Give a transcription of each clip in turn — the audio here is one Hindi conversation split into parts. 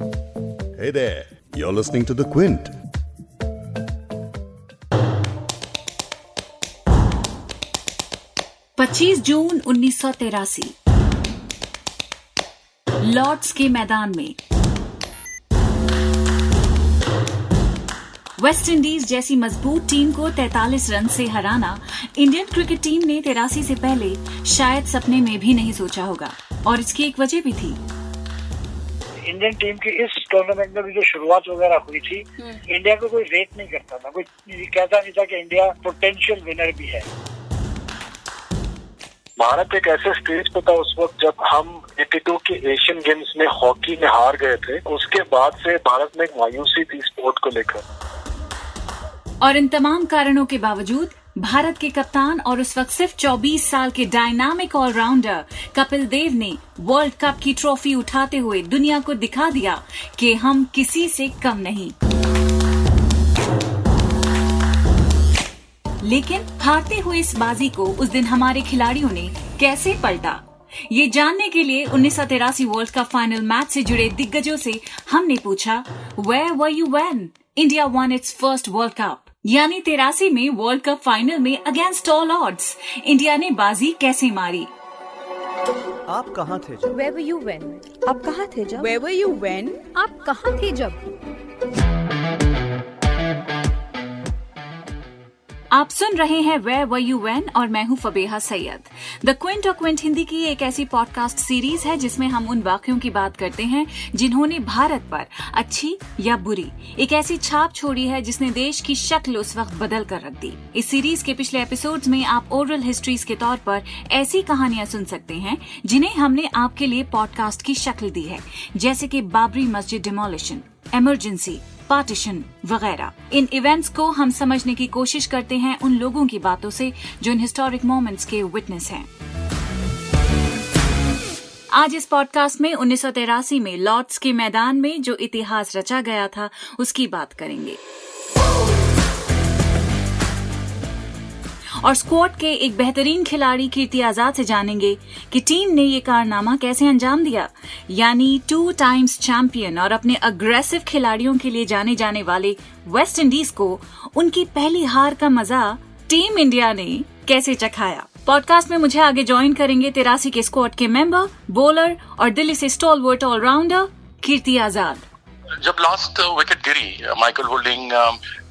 Hey there, you're listening to The Quint. पच्चीस जून उन्नीस लॉर्ड्स के मैदान में। वेस्ट इंडीज जैसी मज़बूत टीम को 43 रन से हराना इंडियन क्रिकेट टीम ने तेरासी से पहले शायद सपने में भी नहीं सोचा होगा। और इसकी एक वजह भी थी। इंडियन टीम की इस टूर्नामेंट में भी जो शुरुआत वगैरह हुई थी इंडिया को कोई रेट नहीं करता था। कोई कहता नहीं था कि इंडिया पोटेंशियल विनर भी है। भारत एक ऐसे स्टेज पे था उस वक्त जब हम 82 के एशियन गेम्स में हॉकी में हार गए थे। उसके बाद से भारत में एक मायूसी थी स्पोर्ट को लेकर। और इन तमाम कारणों के बावजूद भारत के कप्तान और उस वक्त सिर्फ़ 24 साल के डायनामिक ऑलराउंडर कपिल देव ने वर्ल्ड कप की ट्रॉफी उठाते हुए दुनिया को दिखा दिया कि हम किसी से कम नहीं। लेकिन हारते हुए इस बाजी को उस दिन हमारे खिलाड़ियों ने कैसे पलटा? ये जानने के लिए उन्नीस सौ वर्ल्ड कप फाइनल मैच से जुड़े दिग्गजों से हमने पूछा where were you when India won its first world cup यानी तेरासी में वर्ल्ड कप फाइनल में अगेंस्ट ऑल ऑड्स इंडिया ने बाजी कैसे मारी आप कहाँ थे जब Where were you when? आप कहाँ थे जब Where were you when? आप कहाँ थे जब आप सुन रहे हैं वे व यू वैन और मैं हूँ फबेहा सैयद। द क्विंट और क्विंट हिंदी की एक ऐसी पॉडकास्ट सीरीज़ है जिसमें हम उन वाक्यों की बात करते हैं जिन्होंने भारत पर अच्छी या बुरी एक ऐसी छाप छोड़ी है जिसने देश की शक्ल उस वक्त बदल कर रख दी। इस सीरीज़ के पिछले एपिसोड में आप ओरल हिस्ट्रीज के तौर पर ऐसी कहानियाँ सुन सकते हैं जिन्हें हमने आपके लिए पॉडकास्ट की शक्ल दी है, जैसे कि बाबरी मस्जिद डिमोलिशन इमरजेंसी पार्टीशन वगैरह। इन इवेंट्स को हम समझने की कोशिश करते हैं उन लोगों की बातों से जो इन हिस्टोरिक मोमेंट्स के विटनेस हैं। आज इस पॉडकास्ट में उन्नीस में लॉर्ड्स के मैदान में जो इतिहास रचा गया था, उसकी बात करेंगे। और स्क्वाड के एक बेहतरीन खिलाड़ी कीर्ति आज़ाद से जानेंगे कि टीम ने ये कारनामा कैसे अंजाम दिया। यानी टू टाइम्स चैंपियन और अपने अग्रेसिव खिलाड़ियों के लिए जाने जाने वाले वेस्ट इंडीज को उनकी पहली हार का मज़ा टीम इंडिया ने कैसे चखाया? पॉडकास्ट में मुझे आगे ज्वाइन करेंगे तिरासी के स्क्वाड के मेंबर बॉलर और दिल्ली से स्टॉल ऑलराउंडर कीर्ति आज़ाद। जब लास्ट विकेट गिरी माइकल होल्डिंग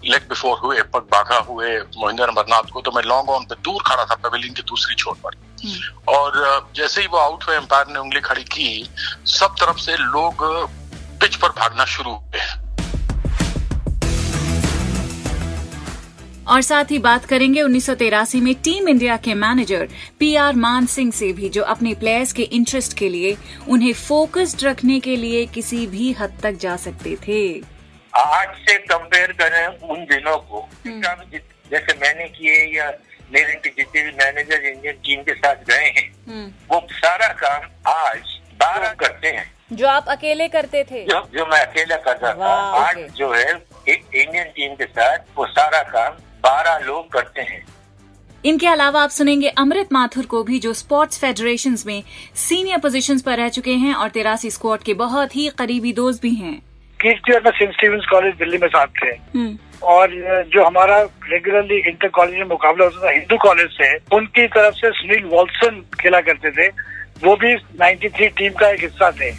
लेग बिफोर हुए पग बाघा हुए मोहिंदर अमरनाथ को तो मैं लॉन्ग ऑन पे दूर खड़ा था पवेलियन की दूसरी छोर पर। और uh, जैसे ही वो आउट हुए एम्पायर ने उंगली खड़ी की सब तरफ़ से लोग पिच पर भागना शुरू हुए। और साथ ही बात करेंगे उन्नीस में टीम इंडिया के manager P R Man Singh से भी जो अपने प्लेयर्स के इंटरेस्ट के लिए उन्हें फोकस्ड रखने के लिए किसी भी हद तक जा सकते थे। आज से कंपेयर करें उन दिनों को जैसे मैंने किए या मेरे जितने भी मैनेजर इंडियन टीम के साथ गए हैं वो सारा काम आज बारह करते हैं। जो आप अकेले करते थे? जो जो मैं अकेला करता था। आज जो है इंडियन टीम के साथ वो सारा काम बारह लोग करते हैं। इनके अलावा आप सुनेंगे अमृत माथुर को भी जो स्पोर्ट्स फेडरेशन में सीनियर पोजीशंस पर रह चुके हैं और तेरासी स्क्वाड के बहुत ही करीबी दोस्त भी हैं। कीर्ति और मैं सेंट स्टीवेंस कॉलेज दिल्ली में साथ थे। और जो हमारा रेगुलरली इंटर कॉलेज में मुकाबला होता था हिंदू कॉलेज से उनकी तरफ़ से सुनील वॉल्सन खेला करते थे। वो भी 93 टीम का एक हिस्सा थे।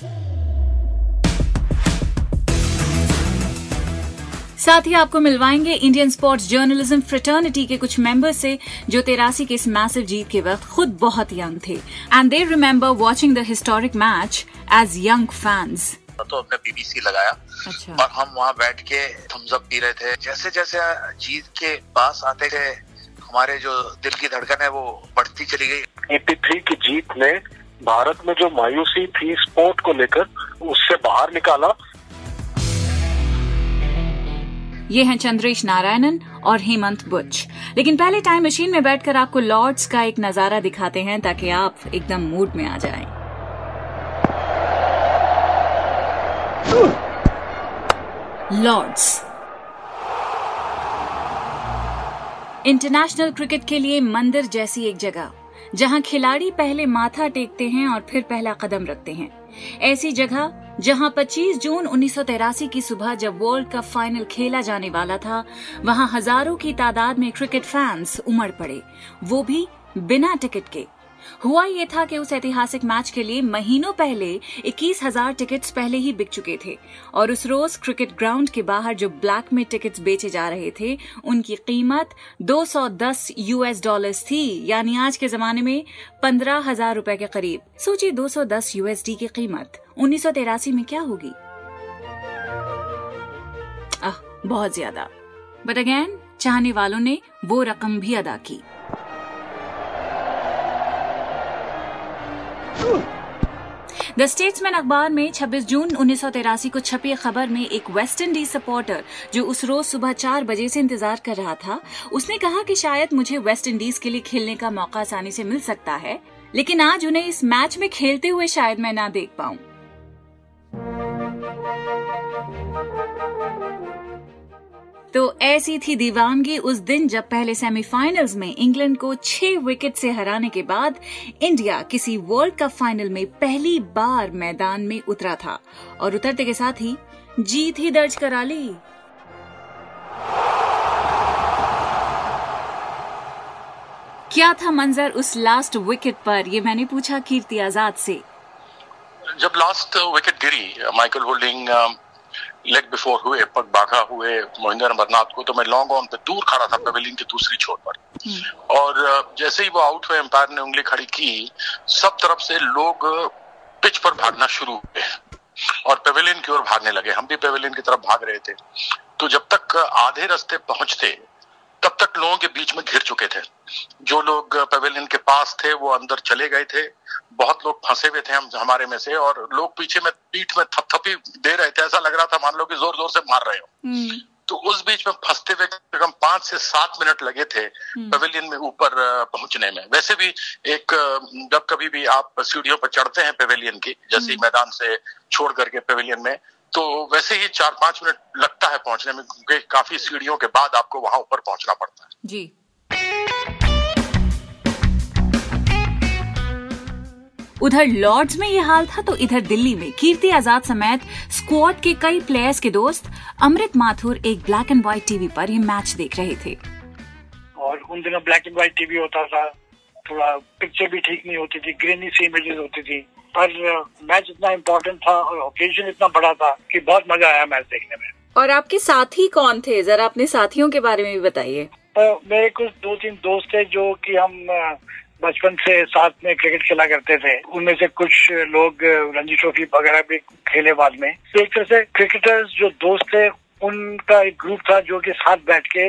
साथ ही आपको मिलवाएँगे इंडियन स्पोर्ट्स जर्नलिज्म फ्रेटर्निटी के कुछ मेंबर्स से जो तेरासी के इस मैसिव जीत के वक्त खुद बहुत यंग थे। And they remember watching the historic match as young fans तो हमने बीबीसी लगाया। अच्छा। और हम वहाँ बैठ के थम्सअप पी रहे थे। जैसे जैसे जीत के पास आते थे हमारे जो दिल की धड़कन है वो बढ़ती चली गई। 83 की जीत ने भारत में जो मायूसी थी स्पोर्ट को लेकर उससे बाहर निकाला। ये हैं चंद्रेश नारायणन और हेमंत बुच। लेकिन पहले टाइम मशीन में बैठकर आपको लॉर्ड्स का एक नज़ारा दिखाते हैं ताकि आप एकदम मूड में आ जाएँ। लॉर्ड्स इंटरनेशनल क्रिकेट के लिए मंदिर जैसी एक जगह, जहाँ खिलाड़ी पहले माथा टेकते हैं और फिर पहला कदम रखते हैं। ऐसी जगह, जहाँ 25 जून उन्नीस की सुबह जब वर्ल्ड कप फाइनल खेला जाने वाला था, वहाँ हज़ारों की तादाद में क्रिकेट फैंस उमड़ पड़े। वो भी बिना टिकट के। हुआ ये था कि उस ऐतिहासिक मैच के लिए महीनों पहले इक्कीस हज़ार टिकट्स पहले ही बिक चुके थे। और उस रोज क्रिकेट ग्राउंड के बाहर जो ब्लैक में टिकट्स बेचे जा रहे थे, उनकी कीमत 210 यूएस डॉलर्स थी, यानी आज के जमाने में पंद्रह हज़ार रूपए के करीब। सोचिए 210 यूएसडी की कीमत, उन्नीस में क्या होगी? बहुत ज़्यादा। बट अगेन चाहने वालों ने वो रकम भी अदा की। द स्टेट्समैन अखबार में 26 जून उन्नीस को छपी खबर में एक वेस्ट इंडीज सपोर्टर जो उस रोज सुबह चार बजे से इंतज़ार कर रहा था, उसने कहा कि शायद मुझे वेस्ट इंडीज के लिए खेलने का मौका आसानी से मिल सकता है, लेकिन आज उन्हें इस मैच में खेलते हुए शायद मैं ना देख पाऊँ। तो ऐसी थी दीवानगी उस दिन जब पहले सेमीफाइनल्स में इंग्लैंड को छह विकेट से हराने के बाद इंडिया किसी वर्ल्ड कप फाइनल में पहली बार मैदान में उतरा था और उतरते के साथ ही जीत ही दर्ज करा ली। क्या था मंजर उस लास्ट विकेट पर? ये मैंने पूछा कीर्ति आज़ाद से। जब लास्ट विकेट गिरी माइकल होल्डिंग लेग बिफोर हुए पग बाघा हुए मोहिंदर अमरनाथ को तो मैं लॉन्ग ऑन पे दूर खड़ा था पेविलियन की दूसरी छोर पर। हम्म। और जैसे ही वो आउट हुए एम्पायर ने उंगली खड़ी की सब तरफ़ से लोग पिच पर भागना शुरू हुए। और पेविलियन की ओर भागने लगे। हम भी पेविलियन की तरफ़ भाग रहे थे। तो जब तक आधे रास्ते पहुँचते तब तक लोगों के बीच में घिर चुके थे जो लोग पेविलियन के पास थे वो अंदर चले गए थे बहुत लोग फंसे हुए थे हम हमारे में से और लोग पीछे में पीठ में थपथपी दे रहे थे ऐसा लग रहा था मान लो कि ज़ोर ज़ोर से मार रहे हो हम्म। तो उस बीच में फंसते हुए कम पाँच से सात मिनट लगे थे पेविलियन हम्म। में ऊपर पहुँचने में वैसे भी एक जब कभी भी आप सीढ़ियों पर चढ़ते हैं पेविलियन की जैसे हम्म। मैदान से छोड़ करके पेविलियन में तो वैसे ही चार पाँच मिनट लगता है पहुँचने में क्योंकि काफ़ी सीढ़ियों के बाद आपको वहाँ ऊपर पहुँचना पड़ता है। जी। उधर लॉर्ड्स में ये हाल था तो इधर दिल्ली में कीर्ति आज़ाद समेत स्क्वाड के कई प्लेयर्स के दोस्त अमृत माथुर एक ब्लैक एंड व्हाइट टीवी पर ये मैच देख रहे थे। और उन दिनों ब्लैक एंड व्हाइट टीवी होता था थोड़ा पिक्चर भी ठीक नहीं होती थी ग्रेनी सी इमेजेस होती थी। पर मैच इतना इम्पोर्टेंट था और ओकेजन इतना बड़ा था कि बहुत मज़ा आया मैच देखने में। और आपके साथी कौन थे? जरा अपने साथियों के बारे में भी बताइए। मेरे कुछ दो तीन दोस्त थे जो कि हम बचपन से साथ में क्रिकेट खेला करते थे। उनमें से कुछ लोग रणजी ट्रॉफी वगैरह भी खेले बाद में। तो एक तरह से क्रिकेटर्स जो दोस्त थे उनका एक ग्रुप था जो कि साथ बैठ के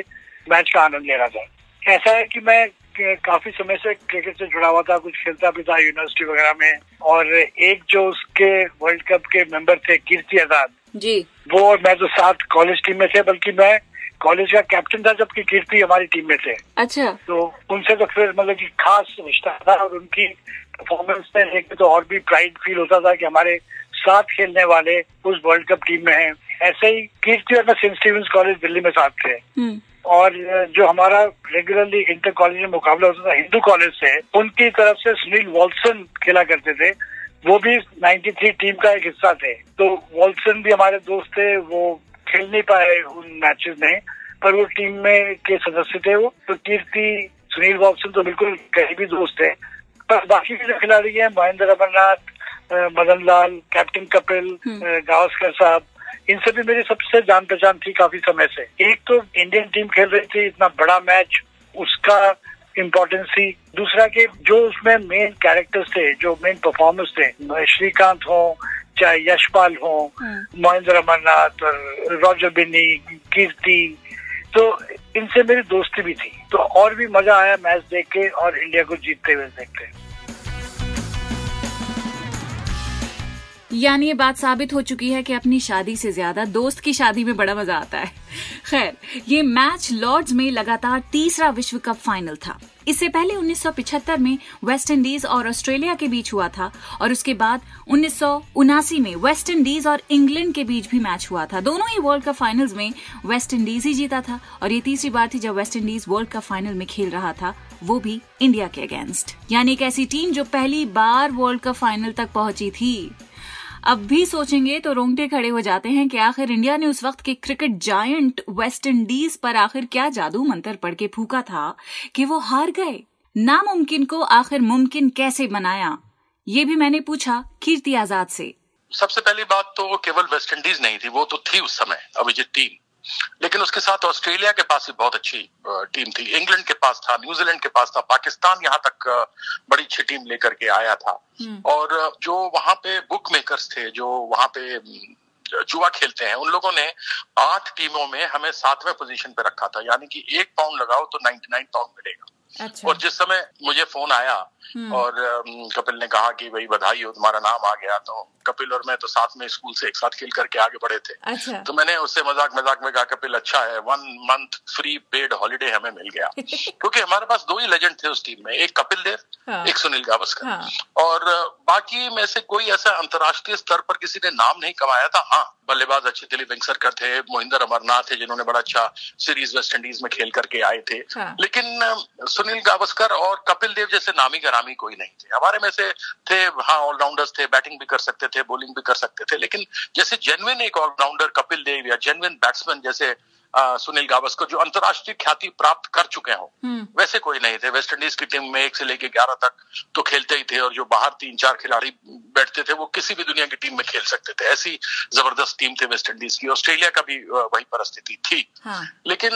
मैच का आनंद ले रहा था। ऐसा है कि मैं काफ़ी समय से क्रिकेट से जुड़ा हुआ था कुछ खेलता भी था यूनिवर्सिटी वगैरह में। और एक जो उसके वर्ल्ड कप के मेंबर थे कीर्ति आज़ाद जी। वो और मैं तो साथ कॉलेज टीम में थे बल्कि मैं कॉलेज का कैप्टन था जबकि कीर्ति हमारी टीम में थे। अच्छा। तो उनसे तो फिर मतलब की खास रिश्ता था और उनकी परफॉर्मेंस में देख तो और भी प्राइड फील होता था कि हमारे साथ खेलने वाले उस वर्ल्ड कप टीम में हैं। ऐसे ही कीर्ति और मैं सेंट स्टीवन कॉलेज दिल्ली में साथ थे। हम्म। और जो हमारा रेगुलरली इंटर कॉलेज में मुकाबला होता था हिंदू कॉलेज से उनकी तरफ़ से सुनील वॉल्सन खेला करते थे। वो भी 93 टीम का एक हिस्सा थे। तो वॉल्सन भी हमारे दोस्त थे वो खेल नहीं पाए उन मैचेस में पर वो टीम में के सदस्य थे वो। तो कीर्ति सुनील वॉल्सन तो बिल्कुल करीबी दोस्त है पर बाकी के जो खिलाड़ी हैं महेंद्र अमरनाथ मदन लाल कैप्टन कपिल हम्म। गावस्कर साहब इनसे भी मेरी सबसे जान पहचान थी काफ़ी समय से। एक तो इंडियन टीम खेल रही थी इतना बड़ा मैच उसका इम्पोर्टेंस थी। दूसरा कि जो उसमें मेन कैरेक्टर्स थे जो मेन परफॉर्मर्स थे श्रीकांत हो चाहे यशपाल हो हम्म। महेंद्र अमरनाथ और रॉजर बिन्नी कीर्ति तो इनसे मेरी दोस्ती भी थी। तो और भी मज़ा आया मैच देख के और इंडिया को जीतते हुए देखते। यानी ये बात साबित हो चुकी है कि अपनी शादी से ज़्यादा दोस्त की शादी में बड़ा मज़ा आता है। खैर, ये मैच लॉर्ड्स में लगातार तीसरा विश्व कप फाइनल था। इससे पहले 1975 में वेस्ट इंडीज और ऑस्ट्रेलिया के बीच हुआ था और उसके बाद उन्नीस सौ उनासी में वेस्ट इंडीज और इंग्लैंड के बीच भी मैच हुआ था। दोनों ही वर्ल्ड कप फाइनल्स में वेस्ट इंडीज ही जीता था और ये तीसरी बार थी जब West Indies world cup final में खेल रहा था, वो भी इंडिया के अगेंस्ट। यानी एक ऐसी टीम जो पहली बार वर्ल्ड कप फाइनल तक पहुँची थी। अब भी सोचेंगे तो रोंगटे खड़े हो जाते हैं कि आखिर इंडिया ने उस वक्त के क्रिकेट जायंट वेस्ट इंडीज पर आखिर क्या जादू मंत्र पढ़ के फूका था कि वो हार गए? नामुमकिन को आखिर मुमकिन कैसे बनाया? ये भी मैंने पूछा कीर्ति आज़ाद से। सबसे पहली बात तो केवल वेस्ट इंडीज नहीं थी, वो तो थी उस समय अभिजीत टीम। लेकिन उसके साथ ऑस्ट्रेलिया के पास भी बहुत अच्छी टीम थी इंग्लैंड के पास था न्यूजीलैंड के पास था पाकिस्तान यहाँ तक बड़ी अच्छी टीम लेकर के आया था हम्म। और जो वहाँ पे बुक मेकर्स थे जो वहाँ पे जुआ खेलते हैं उन लोगों ने आठ टीमों में हमें सातवें पोजीशन पे रखा था यानी कि एक पाउंड लगाओ तो नाइन्टी नाइन पाउंड मिलेगा अच्छा। और जिस समय मुझे फ़ोन आया। और कपिल ने कहा कि भाई बधाई हो तुम्हारा नाम आ गया तो कपिल और मैं तो साथ में स्कूल से एक साथ खेल करके आगे बढ़े थे अच्छा। तो मैंने उससे मज़ाक मज़ाक में कहा कपिल अच्छा है one month free paid holiday हमें मिल गया क्योंकि हमारे पास दो ही लेजेंड थे उस टीम में एक कपिल देव हाँ। एक सुनील गावस्कर हाँ। और बाकी में से कोई ऐसा अंतर्राष्ट्रीय स्तर पर किसी ने नाम नहीं कमाया था हाँ बल्लेबाज अच्छे दिलीप वेंगसरकर थे मोहिंदर अमरनाथ थे जिन्होंने बड़ा अच्छा सीरीज़ वेस्ट इंडीज में खेल करके आए थे हाँ। लेकिन सुनील गावस्कर और कपिल देव जैसे नामी गरामी कोई नहीं थे हमारे में से थे हाँ ऑलराउंडर्स थे बैटिंग भी कर सकते थे बॉलिंग भी कर सकते थे लेकिन जैसे जेनविन एक ऑलराउंडर कपिल देव या जेनविन बैट्समैन जैसे आ, सुनील गावस्कर जो अंतर्राष्ट्रीय ख्याति प्राप्त कर चुके हो हम्म। वैसे कोई नहीं थे वेस्ट इंडीज की टीम में एक से लेके ग्यारह तक तो खेलते ही थे और जो बाहर तीन चार खिलाड़ी बैठते थे वो किसी भी दुनिया की टीम में खेल सकते थे ऐसी ज़बरदस्त टीम थे वेस्ट इंडीज की ऑस्ट्रेलिया का भी वही परिस्थिति थी हाँ। लेकिन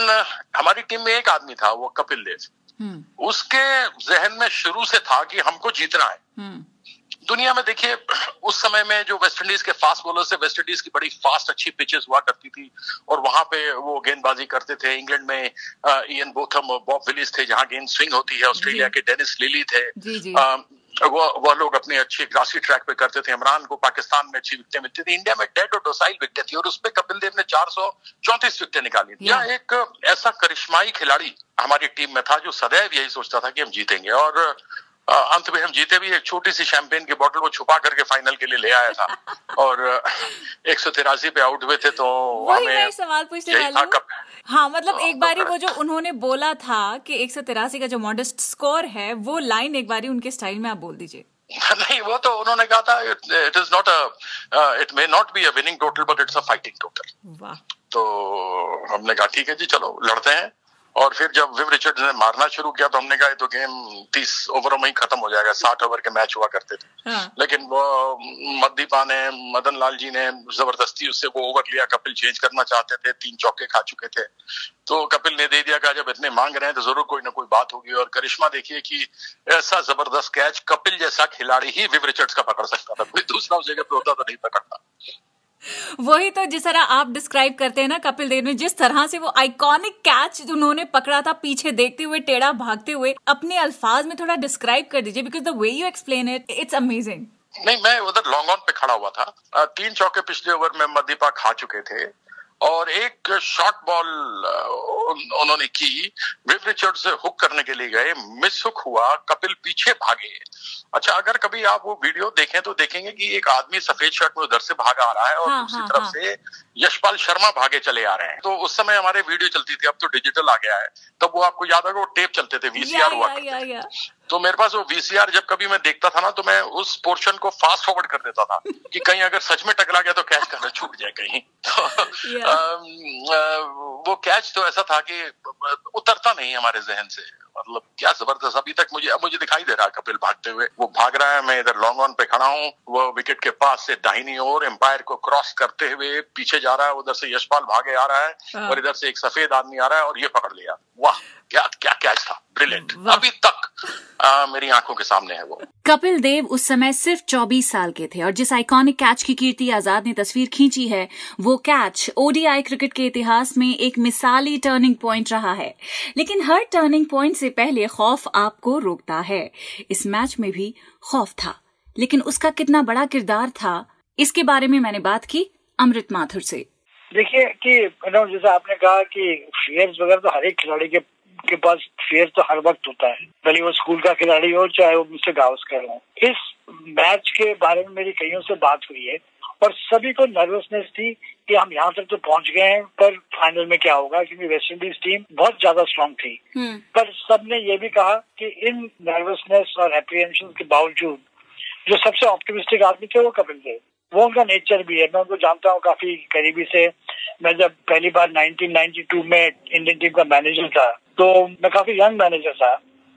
हमारी टीम में एक आदमी था वो कपिल देव। उसके जहन में शुरू से था कि हमको जीतना है। हम्म। दुनिया में देखिए उस समय में जो वेस्ट इंडीज के फास्ट बॉलर थे वेस्ट इंडीज की बड़ी फास्ट अच्छी पिचेस हुआ करती थी। और वहाँ पे वो गेंदबाजी करते थे। इंग्लैंड में इयन बोथम बॉब विलिस थे जहाँ गेंद स्विंग होती है ऑस्ट्रेलिया के डेनिस लिली थे। जी जी. आ, वो वो लोग अपने अच्छे ग्रासी ट्रैक पे करते थे। इमरान को पाकिस्तान में अच्छी विकटें मिलती थी। इंडिया में डेड और डोसाइल विकटें थी और उसपे कपिल देव ने चार सौ चौंतीस विकटें निकाली थी। या एक ऐसा करिश्माई खिलाड़ी हमारी टीम में था जो सदैव यही सोचता था कि हम जीतेंगे। और अंत में हम जीते भी एक छोटी सी शैंपेन की बोतल को छुपा करके फाइनल के लिए ले आया था। और एक सौ तिरासी पे आउट हुए थे तो हमें सवाल पूछने हाँ। मतलब एक बारी वो जो उन्होंने बोला था कि एक सौ तिरासी का जो मॉडेस्ट स्कोर है वो लाइन एक बारी उनके स्टाइल में आप बोल दीजिए। नहीं वो तो उन्होंने कहा था it is not it may not be a winning total but it's a fighting total तो हमने कहा ठीक है जी चलो लड़ते हैं। और फिर जब विव रिचर्ड ने मारना शुरू किया तो हमने कहा तो गेम तीस ओवरों में ही खत्म हो जाएगा साठ ओवर के मैच हुआ करते थे। हाँ। लेकिन वो मददीपा ने मदन लाल जी ने ज़बरदस्ती उससे वो ओवर लिया कपिल चेंज करना चाहते थे तीन चौके खा चुके थे। तो कपिल ने दे दिया कहा जब इतने मांग रहे हैं तो ज़रूर कोई ना कोई बात होगी। और करिश्मा देखिए कि ऐसा ज़बरदस्त कैच कपिल जैसा खिलाड़ी ही विव रिचर्ड्स का पकड़ सकता था। कोई दूसरा उस जगह पे होता तो नहीं पकड़ता। वही तो जिस तरह आप डिस्क्राइब करते हैं ना कपिल देव ने, जिस तरह से वो आइकॉनिक कैच उन्होंने पकड़ा था पीछे देखते हुए, टेढ़ा भागते हुए, अपने अल्फाज में थोड़ा डिस्क्राइब कर दीजिए because the way you explain it it's amazing नहीं, मैं उधर लॉन्ग ऑन पे खड़ा हुआ था। तीन चौके पिछले ओवर में मदीपा खा चुके थे। और एक शॉर्ट बॉल उन्होंने की। विव रिचर्ड से हुक करने के लिए गए। मिस हुक हुआ कपिल पीछे भागे। अच्छा अगर कभी आप वो वीडियो देखें तो देखेंगे कि एक आदमी सफ़ेद शर्ट में उधर से भागा आ रहा है और हाँ, दूसरी हाँ, तरफ़ हाँ. से यशपाल शर्मा भागे चले आ रहे हैं। तो उस समय हमारे वीडियो चलती थी अब तो डिजिटल आ गया है। तब वो आपको याद होगा वो टेप चलते थे वीसीआर हुआ या, या, या, तो मेरे पास वो वीसीआर जब कभी मैं देखता था ना तो मैं उस पोर्शन को फास्ट फॉरवर्ड कर देता था कि कहीं अगर सच में टकरा गया तो कैच करना छूट जाए कहीं तो yeah. आ, आ, वो कैच तो ऐसा था कि उतरता नहीं हमारे जहन से मतलब क्या ज़बरदस्त अभी तक मुझे मुझे दिखाई दे रहा है कपिल भागते हुए। वो भाग रहा है मैं इधर लॉन्ग ऑन पे खड़ा हूँ। वो विकेट के पास से दाहिनी ओर एम्पायर को क्रॉस करते हुए पीछे जा रहा है। उधर से यशपाल भागे आ रहा है हाँ। और इधर से एक सफ़ेद आदमी आ रहा है और ये पकड़ लिया। वाह क्या क्या कैच था ब्रिलियंट अभी तक आ, मेरी आँखों के सामने है वो। कपिल देव उस समय सिर्फ़ 24 साल के थे और जिस आइकॉनिक कैच की कीर्ति आज़ाद ने तस्वीर खींची है वो कैच ओडीआई क्रिकेट के इतिहास में एक मिसाली टर्निंग पॉइंट रहा है। लेकिन हर टर्निंग पॉइंट से पहले खौफ आपको रोकता है। इस मैच में भी खौफ था। लेकिन उसका कितना बड़ा किरदार था, इसके बारे में मैंने बात की अमृत माथुर से। देखिए कि जैसे आपने कहा कि फियर्स वगैरह तो हर एक खिलाड़ी के के पास फेयर तो हर वक्त होता है। भले वो स्कूल का खिलाड़ी हो, चाहे वो मुझसे गावस्कर हो। इस मैच के बारे में मेरी कईयों से बात हुई है और सभी को नर्वसनेस थी कि हम यहाँ तक तो पहुँच गए हैं पर फाइनल में क्या होगा? क्योंकि वेस्ट इंडीज टीम बहुत ज़्यादा स्ट्रांग थी। हम्म। पर सबने ये भी कहा कि इन नर्वसनेस और एप्रीहेंशन के बावजूद जो सबसे ऑप्टिमिस्टिक आदमी थे वो कपिल देव वो उनका नेचर भी है। मैं उनको जानता हूँ काफ़ी करीबी से। मैं जब पहली बार 1992 में इंडियन टीम का मैनेजर था तो मैं काफ़ी यंग मैनेजर था।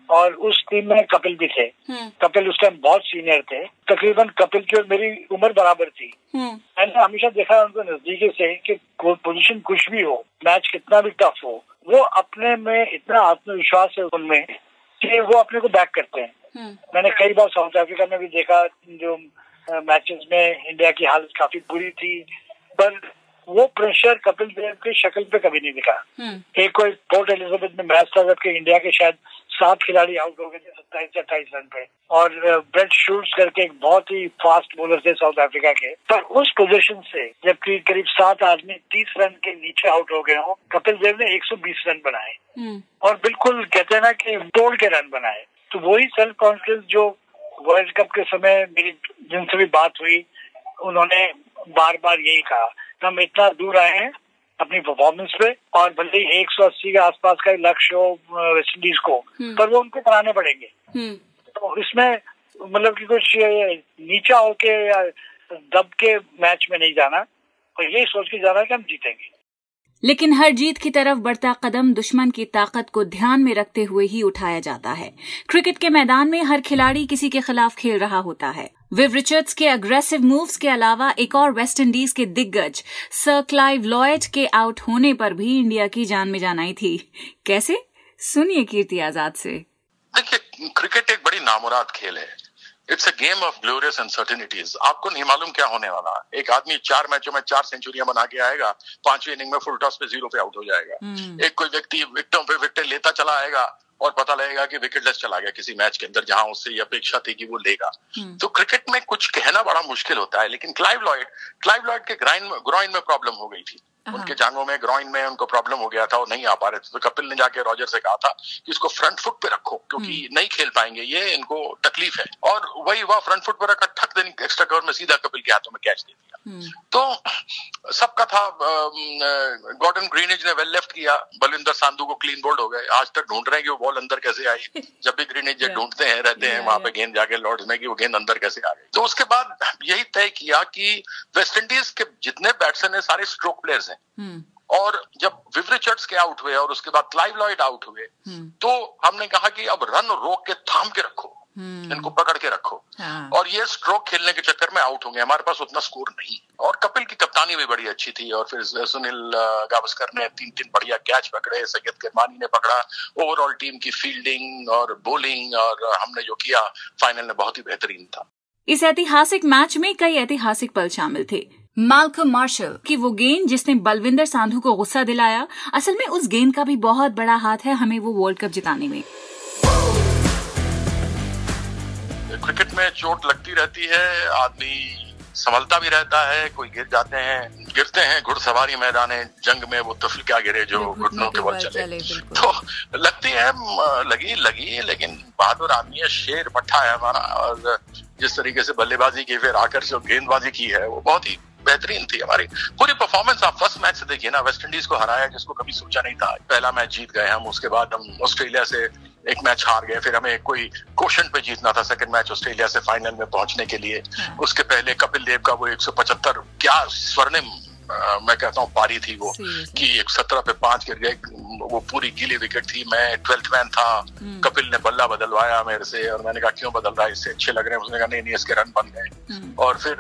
और उस टीम में कपिल भी थे हम्म। कपिल उस टाइम बहुत सीनियर थे तकरीबन कपिल की और मेरी उम्र बराबर थी हम्म। मैंने हमेशा देखा उनको नजदीकी से कि पोजीशन कुछ भी हो मैच कितना भी टफ हो वो अपने में इतना आत्मविश्वास है उनमें कि वो अपने को बैक करते हैं हम्म। मैंने कई बार साउथ अफ्रीका में भी देखा जो मैचेस में इंडिया की हालत काफ़ी बुरी थी पर वो प्रेशर कपिल देव की शक्ल पे कभी नहीं दिखा। एक कोई पोर्ट एलिजाबेथ में मैच था जबकि इंडिया के शायद सात खिलाड़ी आउट हो गए थे सत्ताईस से अट्ठाईस रन पे। और ब्रेड शूट्स करके एक बहुत ही फास्ट बॉलर थे साउथ अफ्रीका के। पर उस पोजीशन से जबकि करीब सात आदमी तीस रन के नीचे आउट हो गए हो कपिल देव ने 120 रन बनाए। हम्म। और बिल्कुल कहते हैं ना कि तोड़ के रन बनाए। तो वही सेल्फ कॉन्फिडेंस जो वर्ल्ड कप के समय मेरी जिनसे भी बात हुई उन्होंने बार बार यही कहा। हम इतना दूर आए हैं अपनी परफॉर्मेंस पे और भले ही एक सौ अस्सी के आसपास का लक्ष्य हो वेस्ट इंडीज को हम्म। पर वो उनको बनाने पड़ेंगे हम्म। तो इसमें मतलब कि कुछ नीचा होके या दब के मैच में नहीं जाना और यही सोच के जाना कि हम जीतेंगे लेकिन हर जीत की तरफ़ बढ़ता कदम दुश्मन की ताकत को ध्यान में रखते हुए ही उठाया जाता है। क्रिकेट के मैदान में हर खिलाड़ी किसी के खिलाफ खेल रहा होता है। विव रिचर्ड्स के अग्रेसिव मूव्स के अलावा एक और वेस्ट इंडीज के दिग्गज सर क्लाइव लॉयड के आउट होने पर भी इंडिया की जान में जान आई थी। कैसे? सुनिए कीर्ति आज़ाद से। देखिए, क्रिकेट एक बड़ी नामुराद खेल है। It's a game of glorious uncertainties आपको नहीं मालूम क्या होने वाला है। एक आदमी चार मैचों में चार सेंचुरियाँ बना के आएगा पांचवी इनिंग में फुल टॉस पे ज़ीरो पे आउट हो जाएगा। hmm. एक कोई व्यक्ति विकटों पे विकटें लेता चला आएगा और पता लगेगा कि विकेटलेस चला गया किसी मैच के अंदर जहाँ उससे ये अपेक्षा थी कि वो लेगा। hmm. तो क्रिकेट में कुछ कहना बड़ा मुश्किल होता है लेकिन क्लाइव लॉयड क्लाइव लॉयड के ग्राइन ग्रॉइन में प्रॉब्लम हो गई थी। उनके जांगों में ग्रॉइन में उनको प्रॉब्लम हो गया था और नहीं आ पा रहे थे। तो कपिल ने जाके रॉजर से कहा था कि इसको फ्रंट फुट पे रखो क्योंकि हम्म। नहीं खेल पाएँगे ये इनको तकलीफ़ है। और वही हुआ फ्रंट फुट पर रखा ठक देने एक्स्ट्रा कवर में सीधा कपिल के हाथों में कैच दे दिया। हम्म। तो सबका था गॉर्डन ग्रीनेज ने वेल लेफ़्ट किया बलिंदर सांधु को क्लीन बोल्ड हो गए। आज तक ढूंढ रहे हैं कि वो बॉल अंदर कैसे आई। जब भी ग्रीनेज ढूंढते हैं रहते हैं वहाँ पे गेंद जाके लॉर्ड्स में कि वो गेंद अंदर कैसे आ गई। तो उसके बाद यही तय किया कि वेस्ट इंडीज के जितने बैट्समैन है सारे स्ट्रोक प्लेयर्स हैं। हम्म। और जब विव रिचर्ड्स के आउट हुए और उसके बाद क्लाइव लॉयड आउट हुए हम्म। तो हमने कहा कि अब रन रोक के थाम के रखो हम्म। इनको पकड़ के रखो हाँ। और ये स्ट्रोक खेलने के चक्कर में आउट होंगे हमारे पास उतना स्कोर नहीं और कपिल की कप्तानी भी बड़ी अच्छी थी और फिर सुनील गावस्कर ने तीन तीन बढ़िया कैच पकड़े सैयद किरमानी ने पकड़ा ओवरऑल टीम की फील्डिंग और बॉलिंग और हमने जो किया फाइनल में बहुत ही बेहतरीन था इस ऐतिहासिक मैच में कई ऐतिहासिक पल शामिल थे मालकम मार्शल की वो गेंद जिसने बलविंदर सांधु को गुस्सा दिलाया असल में उस गेंद का भी बहुत बड़ा हाथ है हमें वो वर्ल्ड कप जिताने में। क्रिकेट में चोट लगती रहती है आदमी संभलता भी रहता है कोई गिर जाते हैं गिरते हैं घुड़सवारी मैदान जंग में वो तफिल क्या गिरे जो घुटनों के बल चले, चले तो लगती है लगी लगी लेकिन बहादुर आदमी है शेर पट्टा है हमारा और जिस तरीके से बल्लेबाजी की फिर आकर जो गेंदबाजी की है वो बहुत ही बेहतरीन थी हमारी। पूरी परफॉर्मेंस आप फ़र्स्ट मैच से देखिए ना वेस्ट इंडीज को हराया जिसको कभी सोचा नहीं था। पहला मैच जीत गए हम उसके बाद हम ऑस्ट्रेलिया से एक मैच हार गए। फिर हमें कोई क्वेश्चन पे जीतना था सेकंड मैच ऑस्ट्रेलिया से फाइनल में पहुँचने के लिए। हाँ। उसके पहले कपिल देव का वो एक सौ पचहत्तर क्या स्वर्णिम मैं कहता हूँ पारी थी वो कि एक सत्रह पे पाँच गिर गए। वो पूरी गीली विकेट थी। मैं ट्वेल्थ मैन था। हम्म। कपिल ने बल्ला बदलवाया मेरे से और मैंने कहा क्यों बदल रहा है? इससे अच्छे लग रहे हैं। उसने कहा नहीं नहीं इसके रन बन गए। हम्म। और फिर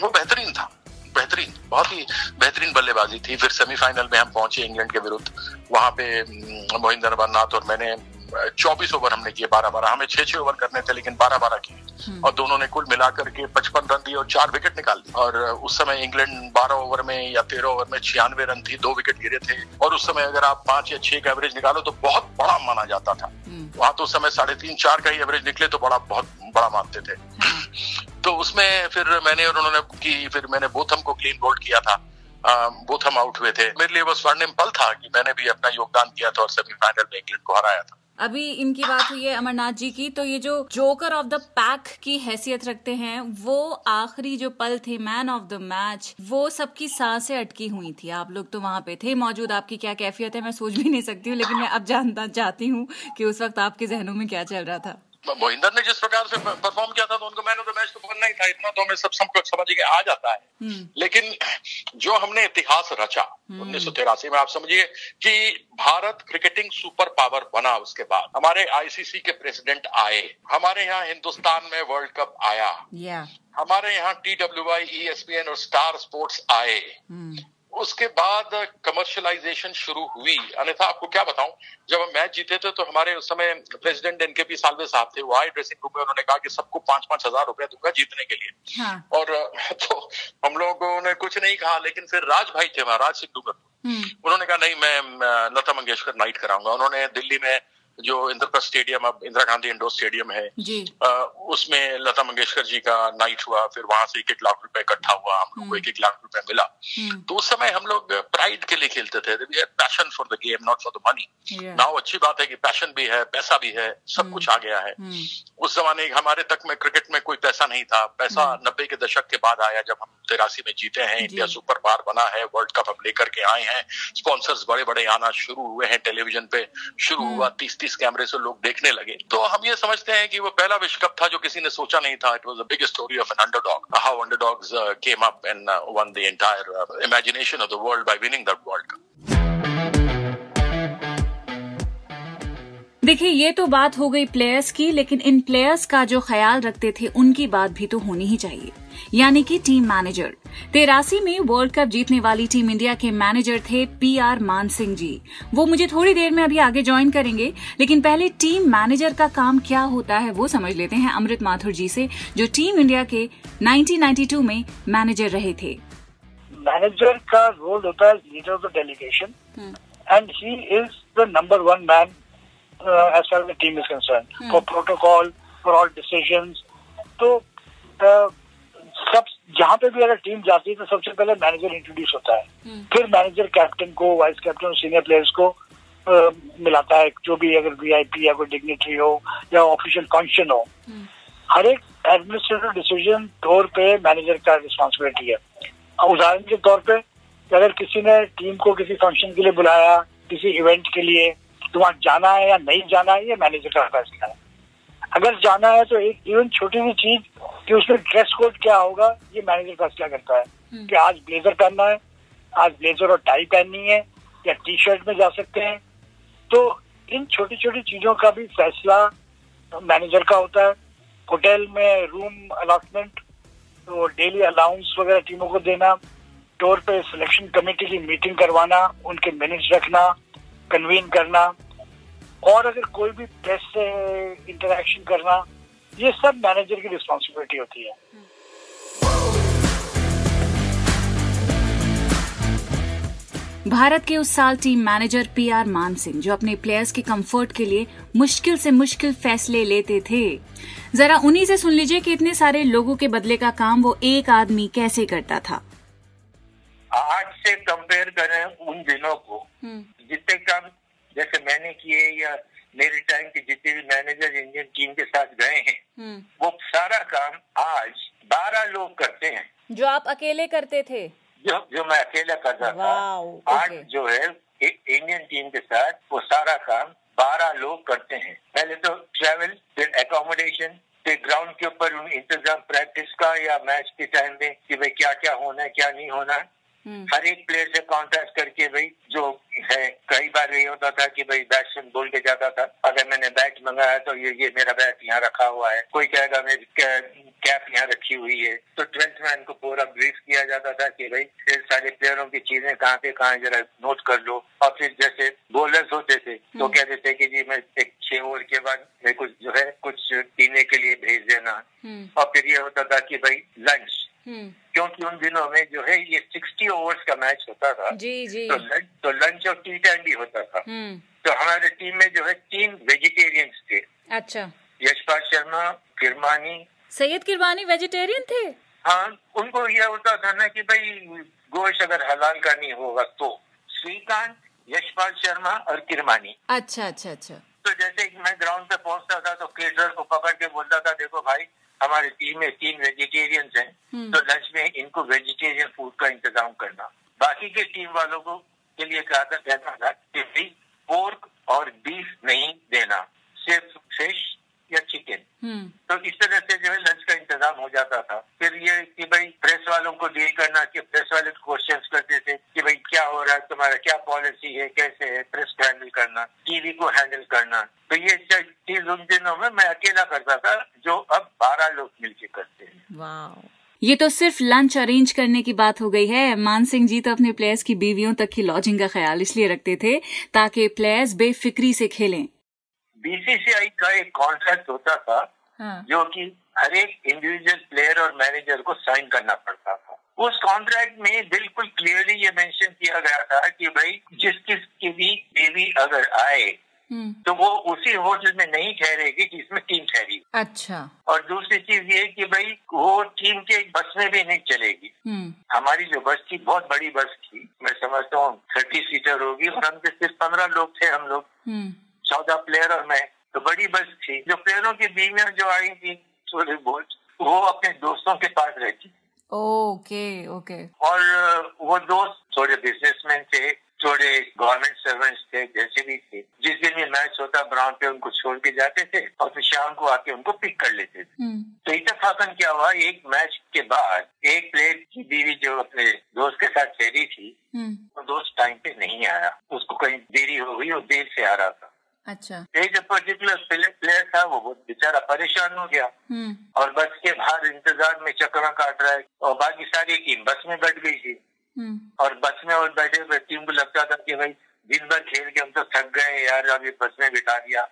वो बेहतरीन था, बेहतरीन, बहुत ही बेहतरीन बल्लेबाजी थी। फिर सेमीफाइनल में हम पहुँचे इंग्लैंड के विरुद्ध। वहाँ पे मोहिंदर अमरनाथ और मैंने, चौबीस ओवर हमने किए, बारह बारह। हमें छह छह ओवर करने थे, लेकिन बारह बारह किए। और दोनों ने कुल मिलाकर के पचपन रन दिए और चार विकेट निकाल दिए। और उस समय इंग्लैंड बारह ओवर में या तेरह ओवर में छियानवे रन थी दो विकेट गिरे थे। और उस समय अगर आप पाँच या छह का एवरेज निकालो तो बहुत बड़ा माना जाता था। हम्म। वहाँ तो उस समय साढ़े तीन चार का ही एवरेज निकले तो बड़ा बहुत बड़ा मानते थे। हाँ। तो उसमें फिर मैंने और उन्होंने की फिर मैंने बोथम को क्लीन बोल्ड किया था। बोथम आउट हुए थे। मेरे लिए वो स्वर्णिम पल था कि मैंने भी अपना योगदान किया था और सेमीफाइनल में इंग्लैंड को हराया था। अभी इनकी बात हुई है अमरनाथ जी की तो ये जो जोकर ऑफ़ द पैक की हैसियत रखते हैं, वो आखिरी जो पल थे मैन ऑफ़ द मैच वो सबकी साँसें अटकी हुई थी। आप लोग तो वहाँ पे थे, मौजूद आपकी क्या कैफियत है, मैं सोच भी नहीं सकती हूँ, लेकिन मैं अब जानना चाहती हूँ कि उस वक्त आपके जहनों में क्या चल रहा था। मोहिंदर ने जिस प्रकार से परफॉर्म किया था तो उनको मैन ऑफ़ द मैच तो बनना ही था इतना तो हमें सब समझ के आ जाता है हम्म। लेकिन जो हमने इतिहास रचा हम्म। उन्नीस सौ तिरासी में आप समझिए कि भारत क्रिकेटिंग सुपर पावर बना उसके बाद हमारे आईसीसी के प्रेसिडेंट आए हमारे यहाँ हिंदुस्तान में वर्ल्ड कप आया हमारे यहाँ T W I E S P N और स्टार स्पोर्ट्स आए हम्म। उसके बाद कमर्शियलाइजेशन शुरू हुई। अन्यथा आपको क्या बताऊँ जब हम मैच जीते थे तो हमारे उस समय प्रेसिडेंट एनके पी सालवे साहब थे। वो आए ड्रेसिंग रूम में उन्होंने कहा कि सबको पाँच पाँच हज़ार रुपया दूँगा जीतने के लिए। हाँ। और तो हम लोगों ने कुछ नहीं कहा लेकिन फिर राज भाई थे वहाँ राज सिंह डूगर हम्म। उन्होंने कहा नहीं मैं लता मंगेशकर नाइट कराऊँगा। उन्होंने दिल्ली में जो इंद्रप्रस्थ स्टेडियम अब इंदिरा गांधी इंडोर स्टेडियम है जी। आ, उसमें लता मंगेशकर जी का नाइट हुआ फिर वहाँ से एक एक लाख रुपए इकट्ठा हुआ हम लोग को एक एक लाख रुपए मिला। हम्म। तो उस समय हम लोग प्राइड के लिए खेलते थे passion for the game not for the money now अच्छी बात है कि पैशन भी है पैसा भी है सब हम्म। कुछ आ गया है। हम्म। उस जमाने हमारे तक में क्रिकेट में कोई पैसा नहीं था। पैसा नब्बे के दशक के बाद आया जब हम तिरासी में जीते हैं इंडिया सुपर पार बना है वर्ल्ड कप हम लेकर के आए हैं। स्पॉन्सर्स बड़े बड़े आना शुरू हुए हैं टेलीविज़न पे। शुरू हुआ तीस तीस कैमरे से लोग देखने लगे। तो हम ये समझते हैं कि वो पहला विश्व कप था जो किसी ने सोचा नहीं था। It was big story of an underdog how underdogs came up and won the entire imagination of the world by winning that world cup देखिए, ये तो बात हो गई प्लेयर्स की, लेकिन इन प्लेयर्स का जो ख्याल रखते थे, उनकी बात भी तो होनी ही चाहिए। यानी कि टीम मैनेजर तेरासी में वर्ल्ड कप जीतने वाली टीम इंडिया के मैनेजर थे पी आर मान सिंह जी। वो मुझे थोड़ी देर में अभी आगे ज्वाइन करेंगे लेकिन पहले टीम मैनेजर का काम क्या होता है वो समझ लेते हैं अमृत माथुर जी से जो टीम इंडिया के 1992 में मैनेजर रहे थे। मैनेजर का रोल होता है leader of the delegation and he is the number one man as far the team is concern for protocol for all decision तो uh, सब जहाँ पे भी अगर टीम जाती है तो सबसे पहले मैनेजर इंट्रोड्यूस होता है। हम्म। फिर मैनेजर कैप्टन को वाइस कैप्टन और सीनियर प्लेयर्स को आ, मिलाता है। जो भी अगर वीआईपी या कोई डिग्नेटरी हो या ऑफिशियल फ़ंक्शन हो। हम्म। हर एक एडमिनिस्ट्रेटिव डिसीज़न तौर पे मैनेजर का रिस्पॉन्सिबिलिटी है। उदाहरण के तौर पे अगर किसी ने टीम को किसी फ़ंक्शन के लिए बुलाया किसी इवेंट के लिए तो वहाँ जाना है या नहीं जाना है ये मैनेजर का फैसला है। अगर जाना है तो एक इवन छोटी सी चीज़ कि उसमें ड्रेस कोड क्या होगा ये मैनेजर फैसला करता है हम्म। कि आज ब्लेजर पहनना है आज ब्लेजर और टाई पहननी है या टी शर्ट में जा सकते हैं तो इन छोटी छोटी चीज़ों का भी फैसला मैनेजर का होता है होटल में रूम अलॉटमेंट तो डेली अलाउंस वगैरह टीमों को देना टोर पे सिलेक्शन कमेटी की मीटिंग करवाना उनके मिनट्स रखना कन्वीन करना और अगर कोई भी प्रेस से इंटरेक्शन करना ये सब मैनेजर की रिस्पॉन्सिबिलिटी होती है। भारत के उस साल team manager P R Man Singh जो अपने प्लेयर्स के कंफर्ट के लिए मुश्किल से मुश्किल फैसले लेते थे। जरा उन्हीं से सुन लीजिए कि इतने सारे लोगों के बदले का काम वो एक आदमी कैसे करता था। आज से कंपेयर करें उन दिनों को हम्म। जितने काम जैसे मैंने किए या मेरे टाइम के जितने भी मैनेजर इंडियन टीम के साथ गए हैं हम्म। वो सारा काम आज बारह लोग करते हैं। जो आप अकेले करते थे? जो जो मैं अकेला करता था। आज जो है इंडियन टीम के साथ वो सारा काम बारह लोग करते हैं। पहले तो ट्रेवल फिर एकोमोडेशन फिर ग्राउंड के ऊपर इंतज़ाम प्रैक्टिस का या मैच के टाइम में कि भाई क्या क्या होना है क्या नहीं होना है। हर एक प्लेयर से कॉन्टेक्ट करके भाई जो है कई बार ये होता था कि भाई बैट्समैन बोल के जाता था अगर मैंने बैट मंगाया तो ये ये मेरा बैट यहाँ रखा हुआ है कोई कहेगा मेरी कैप यहाँ रखी हुई है तो ट्वेल्थ मैन को पूरा ब्रीफ किया जाता था कि भाई फिर सारे प्लेयरों की चीज़ें कहाँ पे कहाँ जरा नोट कर लो और फिर जैसे बोलर्स होते थे तो हम्म। कहते थे कि जी मैं एक छह ओवर के बाद कुछ जो है कुछ पीने के लिए भेज देना हम्म। और फिर ये होता था कि भाई लंच हम्म। क्योंकि उन दिनों में जो है ये सिक्सटी ओवर्स का मैच होता था जी जी। तो लंच तो लंच और टी टाइम भी होता था। हम्म। तो हमारे टीम में जो है तीन वेजिटेरियंस थे। अच्छा। यशपाल शर्मा किरमानी। सैयद किरमानी वेजिटेरियन थे? हाँ उनको यह होता था ना कि भाई गोश्त अगर हलाल का नहीं होगा तो। श्रीकांत यशपाल शर्मा और किरमानी। अच्छा अच्छा अच्छा। तो जैसे मैं ग्राउंड पे पहुँचता था तो केटर को पकड़ के बोलता था देखो भाई हमारी टीम में तीन वेजिटेरियंस हैं हम्म। तो लंच में इनको वेजिटेरियन फ़ूड का इंतज़ाम करना बाकी के टीम वालों को के लिए कहा था कहना था कि पोर्क और बीफ नहीं देना सिर्फ़ फ़िश या चिकन हम्म। तो इस तरह से जो है लंच का इंतज़ाम हो जाता था। फिर ये कि भाई प्रेस वालों को डील करना कि प्रेस वाले क्वेश्चन करते थे कि भाई क्या हो रहा है तुम्हारा क्या पॉलिसी है कैसे है प्रेस को हैंडल करना टीवी को हैंडल करना। तो ये चीज़ उन दिनों में मैं अकेला करता था जो अब बारह लोग मिलकर करते हैं। ये तो सिर्फ़ लंच अरेंज करने की बात हो गई है। मान सिंह जी तो अपने प्लेयर्स की बीवियों तक की लॉजिंग का ख्याल इसलिए रखते थे ताकि प्लेयर्स बेफिक्री से खेलें। बीसीसीआई का एक कॉन्ट्रैक्ट होता था हाँ। जो कि हर एक इंडिविजुअल प्लेयर और मैनेजर को साइन करना पड़ता था उस कॉन्ट्रैक्ट में बिल्कुल क्लियरली ये मेंशन किया गया था कि भाई जिस किस की भी बीवी अगर आए हम्म। तो वो उसी होटल में नहीं ठहरेगी जिसमें टीम ठहरी अच्छा और दूसरी चीज़ ये कि भाई वो टीम के बस में भी नहीं चलेगी हम्म। हमारी जो बस थी बहुत बड़ी बस थी मैं समझता हूँ थर्टी सीटर होगी और हम सिर्फ़ पंद्रह लोग थे हम लोग हम्म। चौदह प्लेयर और मैं। तो बड़ी बस थी। जो प्लेयरों की बीवियाँ जो आई थी थोड़ी बहुत वो अपने दोस्तों के पास रहती ओके ओके और वो दोस्त थोड़े बिजनेसमैन थे थोड़े गवर्नमेंट सर्वेंट्स थे जैसे भी थे। जिस दिन ये मैच होता ग्राउंड पे उनको छोड़ के जाते थे और फिर शाम को आके उनको पिक कर लेते थे। हम्म। तो इतफाकन क्या हुआ एक मैच के बाद एक प्लेयर की बीवी जो अपने दोस्त के साथ ठहरी थी हम्म। वो दोस्त टाइम पे नहीं आया। उसको कहीं देरी हो गई और देर से आ रहा था। अच्छा एक जो पर्टिकुलर प्लेयर था वो बहुत बेचारा परेशान हो गया हम्म। और बस के बाहर इंतज़ार में चक्कर काट रहा है और बाकी सारी टीम बस में बैठ गई थी हम्म। और बस में और बैठे हुए टीम को लगता था कि भाई दिन भर खेल के हम तो थक गए यार अभी बस में बिठा दिया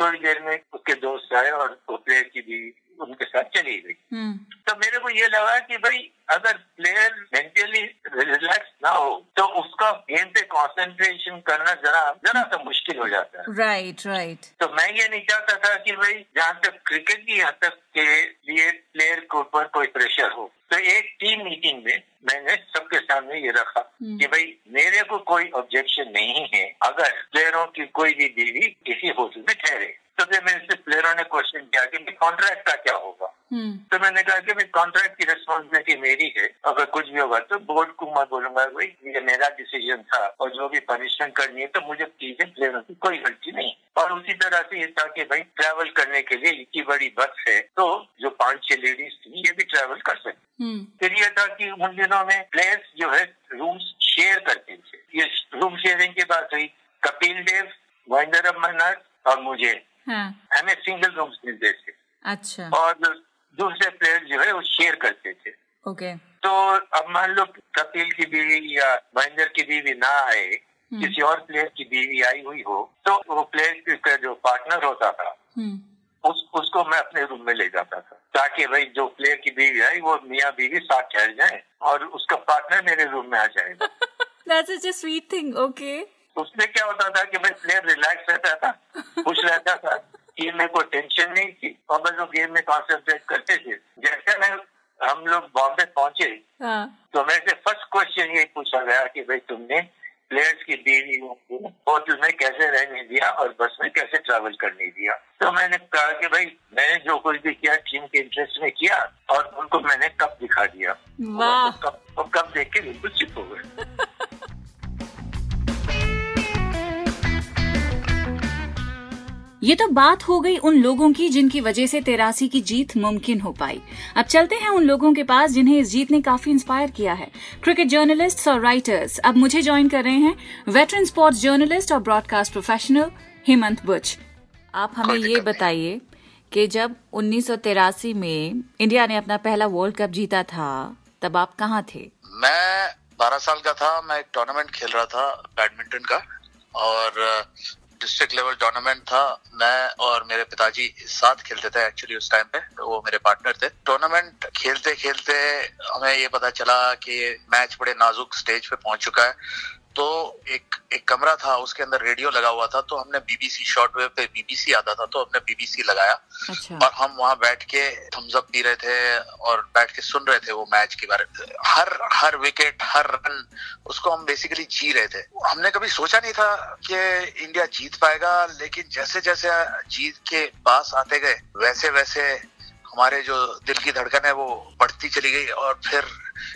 थोड़ी देर में उसके दोस्त आए और वो प्लेयर की भी उनके साथ चली गई हम्म। तो मेरे को ये लगा कि भाई अगर प्लेयर मेंटली रिलैक्स ना हो तो उसका गेम पे कंसंट्रेशन करना जरा जरा सा मुश्किल हो जाता है राइट right, राइट right. तो मैं ये नहीं चाहता था कि भाई जहाँ तक क्रिकेट की हद तक के लिए प्लेयर के ऊपर कोई प्रेशर हो तो एक टीम मीटिंग में मैंने सबके सामने ये रखा हम्म। कि भाई मेरे को कोई ऑब्जेक्शन नहीं है अगर प्लेयरों की कोई भी बीवी किसी होटल में ठहरे तो फिर मेरे से प्लेयरों ने क्वेश्चन किया कि कॉन्ट्रैक्ट का क्या होगा। हम्म। तो मैंने कहा कि भाई कॉन्ट्रैक्ट की रिस्पॉन्सिबिलिटी मेरी है अगर कुछ भी होगा तो बोर्ड को मैं बोलूँगा भाई ये मेरा डिसीज़न था और जो भी पनिशमेंट करनी है तो मुझे चीज़ें प्लेयरों की कोई गलती नहीं। और उसी तरह से ये था कि भाई ट्रैवल करने के लिए इतनी बड़ी बस है तो जो पाँच छह लेडीज़ थी ये भी ट्रैवल कर सकती हम्म। फिर यह था कि उन दिनों में प्लेयर्स जो है रूम्स शेयर करते थे। ये रूम शेयरिंग की बात हुई कपिल देव महेंद्र अमरनाथ और मुझे। हाँ। हमें सिंगल रूम्स मिलते थे अच्छा और दूसरे प्लेयर जो है वो शेयर करते थे ओके तो अब मान लो कपिल की बीवी या महेंद्र की बीवी ना आए हम्म। किसी और प्लेयर की बीवी आई हुई हो तो वो प्लेयर का जो पार्टनर होता था हम्म। उस उसको मैं अपने रूम में ले जाता था ताकि भाई जो प्लेयर की बीवी आई वो मियाँ बीवी साथ ठहर जाए और उसका पार्टनर मेरे रूम में आ जाएगा That's such a sweet thing. Okay. उसमें क्या होता था कि भाई प्लेयर रिलैक्स रहता था खुश रहता था गेम में कोई टेंशन नहीं थी। और बस वो गेम में कॉन्सेंट्रेट करते थे। जैसे मैं हम लोग बॉम्बे पहुँचे हाँ। तो मेरे से फ़र्स्ट क्वेश्चन ये पूछा गया कि भाई तुमने प्लेयर्स की बीवी को होटल में कैसे रहने दिया और बस में कैसे ट्रैवल करने दिया? तो मैंने कहा कि भाई मैंने जो कुछ भी किया टीम के इंटरेस्ट में किया और उनको मैंने कब दिखा दिया। कब कब देख के बिल्कुल चुप हो गए। ये तो बात हो गई उन लोगों की जिनकी वजह से तेरासी की जीत मुमकिन हो पाई। अब चलते हैं उन लोगों के पास जिन्हें इस जीत ने काफ़ी इंस्पायर किया है। क्रिकेट जर्नलिस्ट और राइटर्स अब मुझे ज्वाइन कर रहे हैं वेटरन स्पोर्ट्स जर्नलिस्ट और ब्रॉडकास्ट प्रोफेशनल हेमंत बुच आप हमें ये बताइए कि जब उन्नीस में इंडिया ने अपना पहला वर्ल्ड कप जीता था तब आप कहाँ थे? मैं बारह साल का था मैं एक टूर्नामेंट खेल रहा था बैडमिंटन का। और डिस्ट्रिक्ट लेवल टूर्नामेंट था। मैं और मेरे पिताजी साथ खेलते थे एक्चुअली उस टाइम पे। वो मेरे पार्टनर थे। टूर्नामेंट खेलते खेलते हमें ये पता चला कि मैच बड़े नाजुक स्टेज पे पहुँच चुका है। तो एक एक कमरा था उसके अंदर रेडियो लगा हुआ था तो हमने बीबीसी शॉर्ट वेव पे बीबीसी आता था तो हमने बीबीसी लगाया। अच्छा। और हम वहाँ बैठ के थम्सअप पी रहे थे और बैठ के सुन रहे थे वो मैच के बारे में। हर हर विकेट हर रन उसको हम बेसिकली जी रहे थे। हमने कभी सोचा नहीं था कि इंडिया जीत पाएगा लेकिन जैसे जैसे जीत के पास आते गए वैसे वैसे हमारे जो दिल की धड़कन है वो बढ़ती चली गई और फिर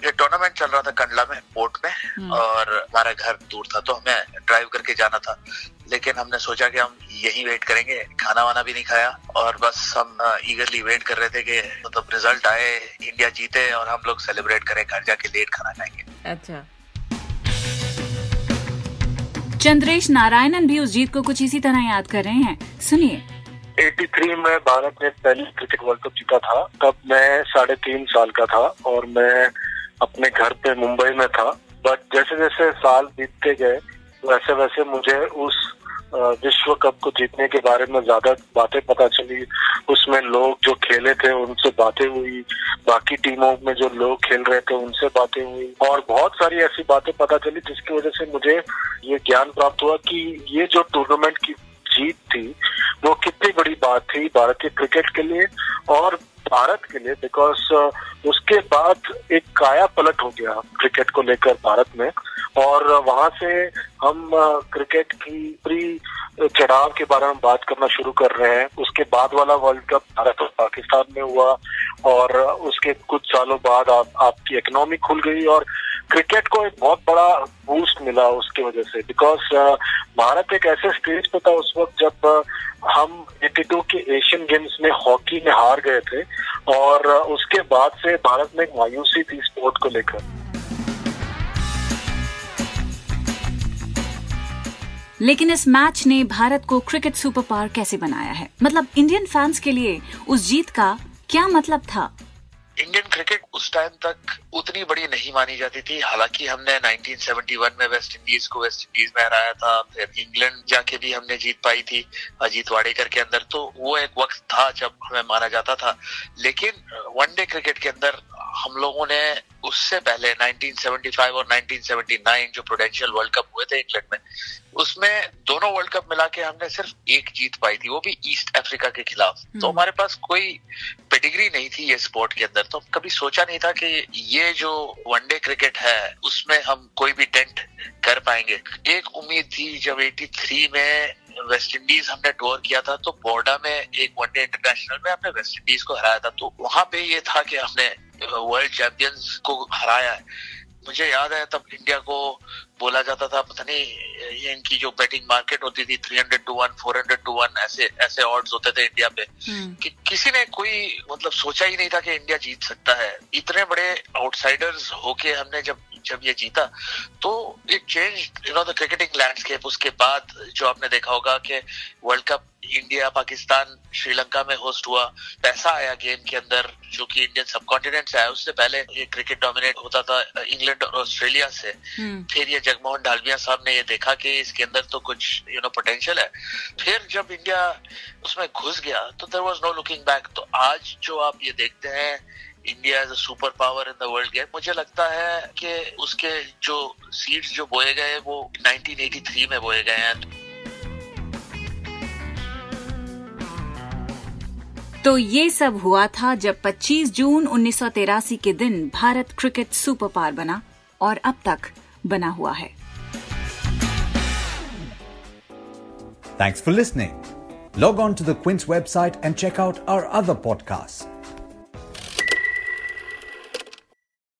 ये टूर्नामेंट चल रहा था कंडला में पोर्ट में हम्म। और हमारा घर दूर था तो हमें ड्राइव करके जाना था। लेकिन हमने सोचा कि हम यही वेट करेंगे खाना वाना भी नहीं खाया और बस हम ईगरली वेट कर रहे थे कि मतलब रिज़ल्ट आए इंडिया जीते और हम लोग सेलिब्रेट करें घर जाके लेट खाना खाएँगे। अच्छा। चंद्रेश नारायणन भी उस जीत को कुछ इसी तरह याद कर रहे हैं। सुनिए। 83 में भारत ने पहली क्रिकेट वर्ल्ड कप जीता था। तब मैं साढ़े तीन साल का था और मैं अपने घर पे मुंबई में था। बट जैसे जैसे साल बीतते गए, वैसे वैसे मुझे उस विश्व कप को जीतने के बारे में ज़्यादा बातें पता चली। उसमें लोग जो खेले थे, उनसे बातें हुई। बाकी टीमों में जो लोग खेल रहे थे, उनसे बातें हुई। और बहुत सारी ऐसी बातें पता चली जिसकी वजह से मुझे ये ज्ञान प्राप्त हुआ कि ये जो टूर्नामेंट की जीत थी वो कितनी बड़ी बात थी भारतीय क्रिकेट के लिए और भारत के लिए बिकॉज़ उसके बाद एक काया पलट हो गया क्रिकेट को लेकर भारत में। और वहाँ से हम क्रिकेट की प्री चढ़ाव के बारे में बात करना शुरू कर रहे हैं। उसके बाद वाला वर्ल्ड कप भारत और पाकिस्तान में हुआ। और उसके कुछ सालों बाद आप, आपकी इकोनॉमी खुल गई और क्रिकेट को एक बहुत बड़ा बूस्ट मिला उसकी वजह से। बिकॉज़ भारत एक ऐसे स्टेज पे था उस वक्त जब हम एटी के एशियन गेम्स में हॉकी में हार गए थे और उसके बाद से भारत में एक मायूसी थी स्पोर्ट को लेकर। लेकिन इस मैच ने भारत को क्रिकेट सुपर पावर कैसे बनाया है? मतलब इंडियन फैंस के लिए उस जीत का क्या मतलब था? इंडियन क्रिकेट उस टाइम तक उतनी बड़ी नहीं मानी जाती थी। हालाँकि हमने 1971 में वेस्ट इंडीज को वेस्ट इंडीज में हराया था फिर इंग्लैंड जाके भी हमने जीत पाई थी अजीत वाडेकर के अंदर। तो वो एक वक्त था जब हमें माना जाता था। लेकिन वनडे क्रिकेट के अंदर हम लोगों ने उससे पहले 1975 और 1979 जो प्रोडेंशियल वर्ल्ड कप हुए थे इंग्लैंड में उसमें दोनों वर्ल्ड कप मिला के हमने सिर्फ़ एक जीत पाई थी वो भी ईस्ट अफ्रीका के खिलाफ। तो हम्म। हमारे पास कोई पेडिग्री नहीं थी ये स्पोर्ट के अंदर। तो कभी सोचा नहीं था कि ये जो वनडे क्रिकेट है, उसमें हम कोई भी टेंट कर पाएँगे। एक उम्मीद थी जब 83 में वेस्ट इंडीज हमने टूर किया था तो बोर्डा में एक वनडे इंटरनेशनल में हमने वेस्ट इंडीज को हराया था। तो वहाँ पे ये था कि हमने वर्ल्ड चैंपियंस को हराया है। मुझे याद है तब इंडिया को बोला जाता था पता नहीं ये इनकी जो बैटिंग मार्केट होती थी 300 टू वन 400 टू वन ऐसे ऐसे ऑर्ड्स होते थे इंडिया पे हम्म। कि किसी ने कोई मतलब सोचा ही नहीं था कि इंडिया जीत सकता है इतने बड़े आउटसाइडर्स होके हमने जब जब ये जीता तो it change you know the cricketing landscape उसके बाद जो आपने देखा होगा कि world cup India Pakistan Sri Lanka में होस्ट हुआ। पैसा आया गेम के अंदर जो कि इंडियन सब कॉन्टिनेंट से आया। उससे पहले ये क्रिकेट डोमिनेट होता था इंग्लैंड और ऑस्ट्रेलिया से। हम्म। फिर ये जगमोहन डालमिया साहब ने ये देखा कि इसके अंदर तो कुछ यू नो पोटेंशियल है। फिर जब इंडिया उसमें घुस गया तो there was no looking back तो आज जो आप ये देखते हैं India as a super power in the world game मुझे लगता है कि उसके जो सीड्स जो बोए गए वो 1983 में बोए गए हैं तो ये सब हुआ था जब 25 जून उन्नीस के दिन भारत क्रिकेट सुपर पावर बना और अब तक बना हुआ है Thanks for listening. Log on to the Quince website and check out our other podcasts.